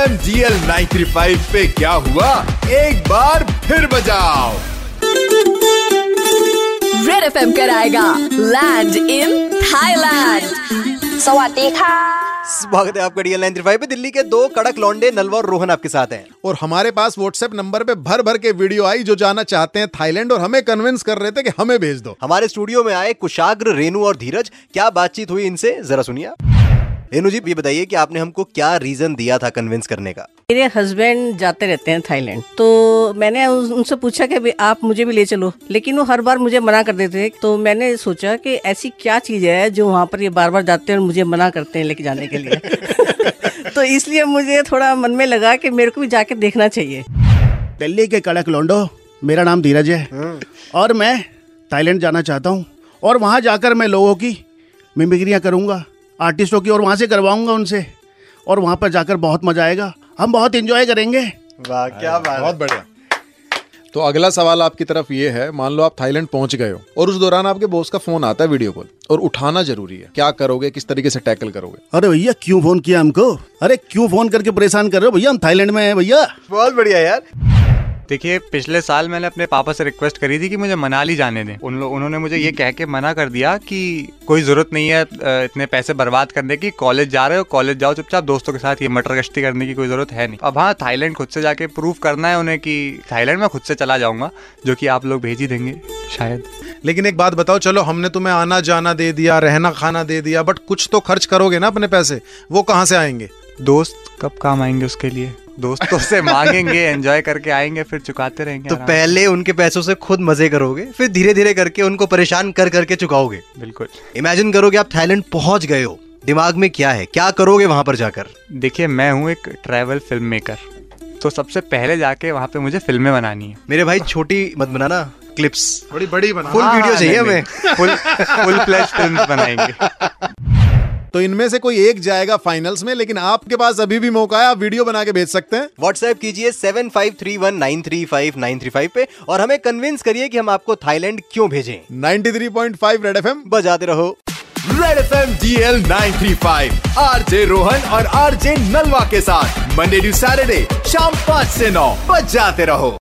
M G L nine three five पे क्या हुआ? एक बार फिर बजाओ। रेड एफ़ एम कराएगा। लैंड इन थाईलैंड सवाती खा स्वागत है आपका डीएल नाइन पे। दिल्ली के दो कड़क लौंडे नलवा और रोहन आपके साथ हैं। और हमारे पास व्हाट्सएप नंबर पे भर भर के वीडियो आई जो जाना चाहते हैं थाईलैंड और हमें कन्विंस कर रहे थे कि हमें भेज दो। हमारे स्टूडियो में आए कुशाग्र रेनू और धीरज। क्या बातचीत हुई इनसे? जरा सुनिए रेनू जी ये बताइए कि आपने हमको क्या रीजन दिया था कन्विंस करने का? मेरे हस्बैंड जाते रहते हैं थाईलैंड तो मैंने उनसे पूछा कि भी आप मुझे भी ले चलो लेकिन वो हर बार मुझे मना कर देते हैं। तो मैंने सोचा कि ऐसी क्या चीज़ है जो वहाँ पर ये बार बार जाते हैं और मुझे मना करते हैं लेके जाने के लिए? तो इसलिए मुझे थोड़ा मन में लगा कि मेरे को भी जाके देखना चाहिए। दिल्ली के कड़क लोंडो मेरा नाम धीरज है। और मैं थाईलैंड जाना चाहता हूँ और वहाँ जाकर मैं लोगों की मिमिक्रियाँ करूँगा। आर्टिस्टों की और वहाँ से करवाऊँगा उनसे। और वहाँ पर जाकर बहुत मज़ा आएगा। हम बहुत इंजॉय करेंगे। वाह क्या बात बहुत बढ़िया। तो अगला सवाल आपकी तरफ़ ये है मान लो आप थाईलैंड पहुँच गए हो और उस दौरान आपके बॉस का फ़ोन आता है वीडियो कॉल और उठाना ज़रूरी है। क्या करोगे किस तरीके से टैकल करोगे? अरे भैया क्यों फ़ोन किया हमको? अरे क्यों फ़ोन करके परेशान कर रहे हो? भैया हम थाईलैंड में हैं भैया। बहुत बढ़िया यार। देखिए, पिछले साल मैंने अपने पापा से रिक्वेस्ट करी थी कि मुझे मनाली जाने दें। उन लोग उन्होंने मुझे ये कह के मना कर दिया कि कोई ज़रूरत नहीं है इतने पैसे बर्बाद करने की कॉलेज जा रहे हो कॉलेज जाओ चुपचाप, दोस्तों के साथ ये मटर गश्ती करने की कोई ज़रूरत है नहीं। अब हाँ थाईलैंड खुद से जाके प्रूव करना है उन्हें कि थाईलैंड में खुद से चला जाऊँगा, जो कि आप लोग भेज ही देंगे, शायद। लेकिन एक बात बताओ चलो हमने तुम्हें आना जाना दे दिया रहना खाना दे दिया बट कुछ तो खर्च करोगे ना अपने पैसे? वो कहाँ से आएँगे? दोस्त कब काम आएँगे उसके लिए? दोस्तों से मांगेंगे एंजॉय करके आएँगे फिर चुकाते रहेंगे तो पहले उनके पैसों से खुद मज़े करोगे फिर धीरे धीरे करके उनको परेशान कर करके चुकाओगे? बिल्कुल। इमेजिन करोगे आप थाईलैंड पहुँच गए हो दिमाग में क्या है क्या करोगे वहाँ पर जाकर? देखिए मैं हूँ एक ट्रैवल फ़िल्म मेकर तो सबसे पहले जाके वहाँ पे मुझे फ़िल्में बनानी है। मेरे भाई छोटी मत बनाना। क्लिप्स बड़ी बड़ी बना फुल वीडियो चाहिए हमें। फुल फुल फ्लैश फ़िल्म बनाएँगे। तो इनमें से कोई एक जाएगा फाइनल्स में लेकिन आपके पास अभी भी मौका है आप वीडियो बना के भेज सकते हैं। व्हाट्सएप कीजिए seven five three one nine three five nine three five पे और हमें कन्विंस करिए कि हम आपको थाईलैंड क्यों भेजें। 93.5 रेड एफएम बजाते रहो। Red F M G L nine three five R J Rohan और आर जे नलवा के साथ मंडे टू सैटरडे शाम पाँच से नौ बजाते रहो।